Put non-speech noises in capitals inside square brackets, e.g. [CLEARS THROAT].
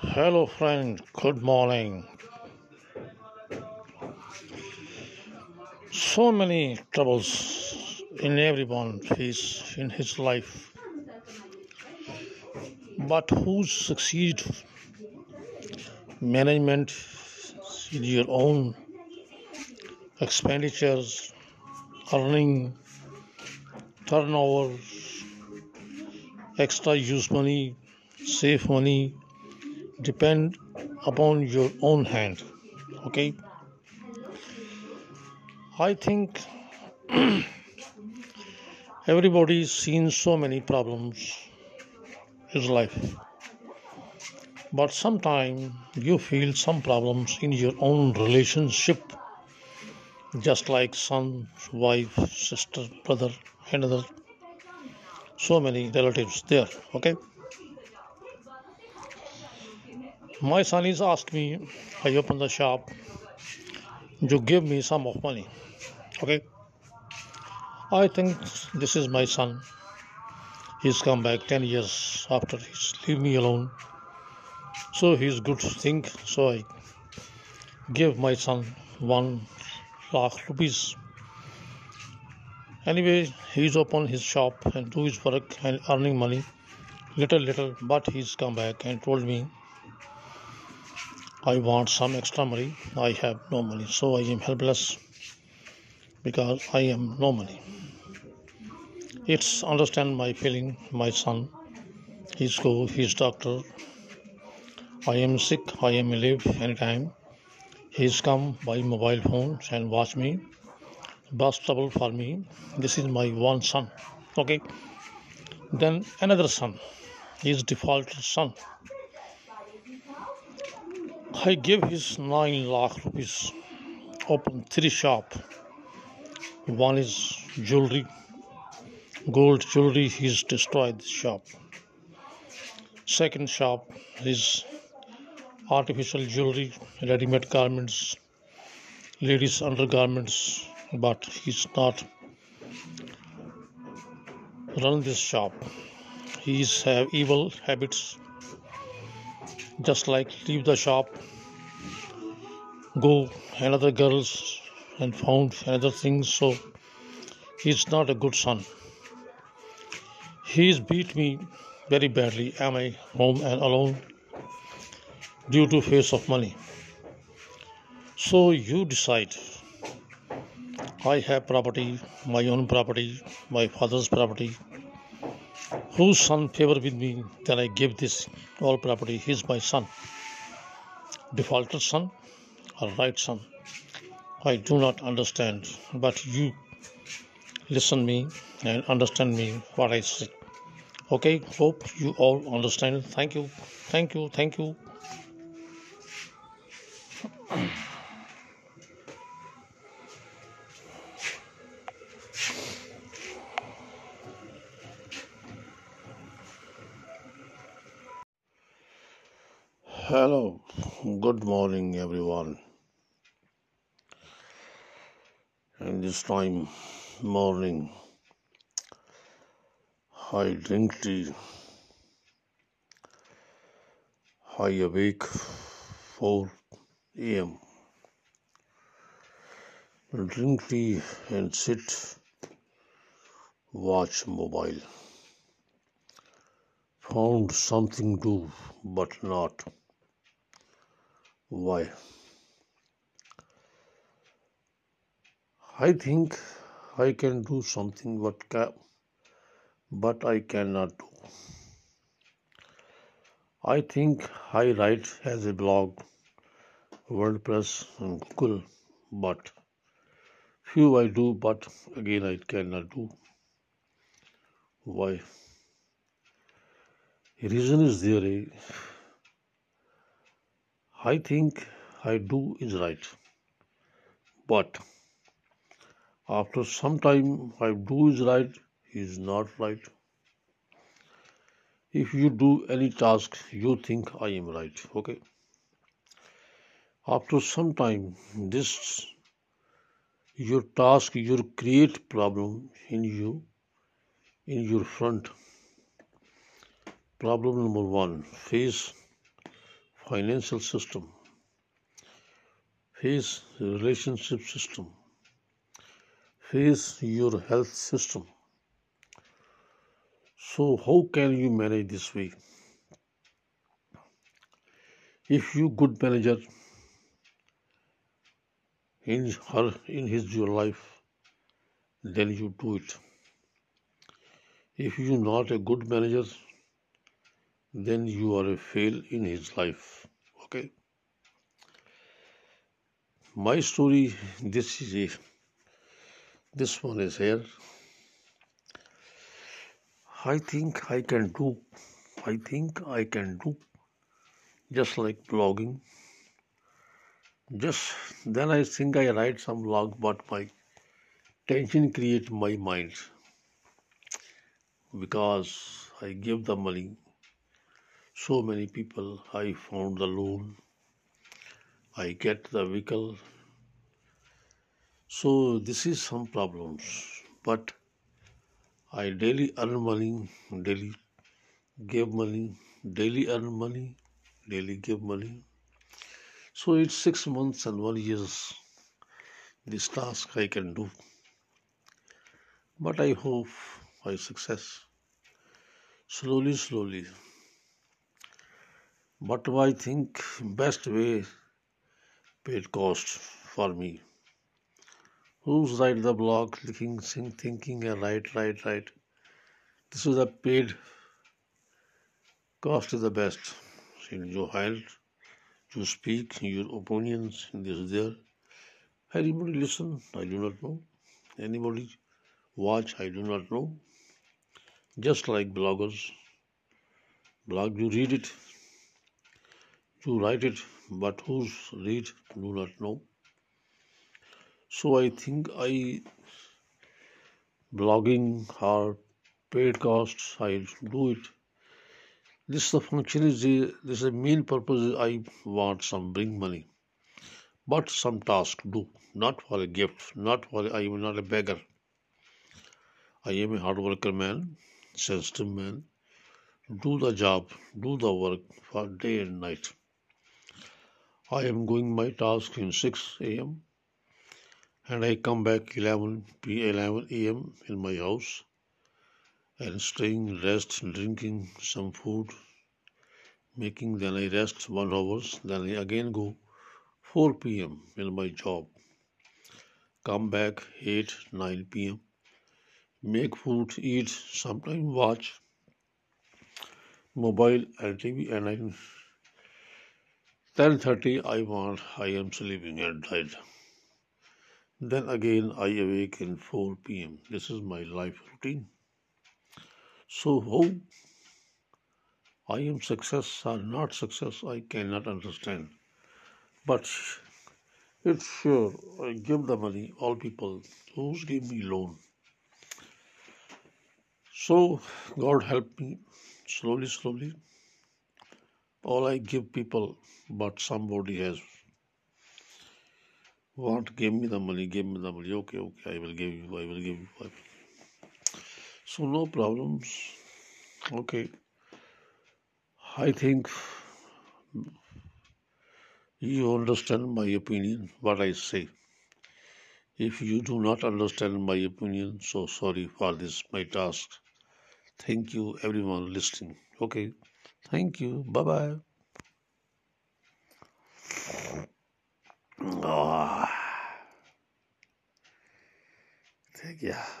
Hello, friend. Good morning. So many troubles in everyone face in his life, but who succeed management in your own expenditures, earning, turnover, extra use money, save money, depend upon your own hand. Okay, I think [CLEARS THROAT] everybody's seen so many problems in life, but sometimes you feel some problems in your own relationship, just like son, wife, sister, brother, and other so many relatives there. Okay, my son is asked me, I open the shop, you give me some of money. Okay, I think this is my son. He's come back 10 years after he's leave me alone. So he's good to think. So I give my son one lakh rupees. Anyway, he's open his shop and do his work and earning money little little but he's come back and told me I want some extra money. I have no money, so I am helpless because I am no money. It's understand my feeling, my son. He's go, he's doctor. I am sick, I am live anytime. He's come by mobile phone and watch me. Bus trouble for me. This is my one son. Okay. Then another son. His default son. I gave his nine lakh rupees. Open three shop. One is jewelry, gold jewelry. He's destroyed the shop. Second shop is artificial jewelry, ready-made garments, ladies' undergarments. But he's not run this shop. He's have evil habits. Just like leave the shop go another girls and found another things so he's not a good son. He's beat me very badly. Am i home and alone? Due to face of money. So you decide. I have property my own property my father's property. Whose son favor with me then i give this all property? He's my son. Defaulted son or right son. I do not understand but you listen me and understand me what i say okay hope you all understand. Thank you thank you thank you. Hello. Good morning everyone this time morning i drink tea. I awake 4 a.m drink tea and sit watch mobile. Found something do but not. Why i think i can do something but ca- but i cannot do. I think i write as a blog wordpress and google but few i do but again i cannot do. Why? Reason is there eh? i think i do is right but after some time i do is right he is not right. If you do any task you think i am right okay? After some time this your task your create problem in you in your front. Problem number one face financial system, face relationship system, face your health system. So how can you manage this way? If you good manager in her in his your life, then you do it. If you not a good manager, then you are a fail in his life. Okay. My story, this is a this one is here. I think I can do I think I can do just like blogging. Just then I think I write some blog but my tension create my mind because I give the money so many people i found the loan i get the vehicle so this is some problems but i daily earn money daily give money daily earn money daily give money. So it's six months and one years this task i can do. But i hope i success. Slowly slowly. But I think best way podcast for me. Who's write the blog, clicking, think, thinking, and write, write, write. This is a paid cost is the best. In your hand, you speak your opinions in this there. Anybody listen? I do not know. Anybody watch? I do not know. Just like bloggers. Blog, you read it, to write it, but who's read do not know. So I think I blogging or podcasts I do it. This the function is the this is the main purpose I want some bring money. But some task do, not for a gift, not for I am not a beggar. I am a hard worker man, sensitive man. Do the job, do the work for day and night. I am going my task in 6 a.m. and I come back 11 p 11 a.m. in my house and staying rest drinking some food making then I rest one hours then I again go 4 p.m. in my job come back 8 9 p.m. make food eat sometime watch mobile and TV and I 10.30 I want, I am sleeping at night. Then again I awake in 4 p.m. This is my life routine. So how I am success or not success, I cannot understand. But it's sure uh, I give the money, all people those give me loan. So God help me slowly, slowly all I give people, but somebody has want give me the money, give me the money. Okay, okay, I will give you, I will give you. I will. So no problems. Okay. I think you understand my opinion, what I say. If you do not understand my opinion, so sorry for this my task. Thank you everyone listening. Okay. Thank you. Bye bye. Oh. Ah. 택이야.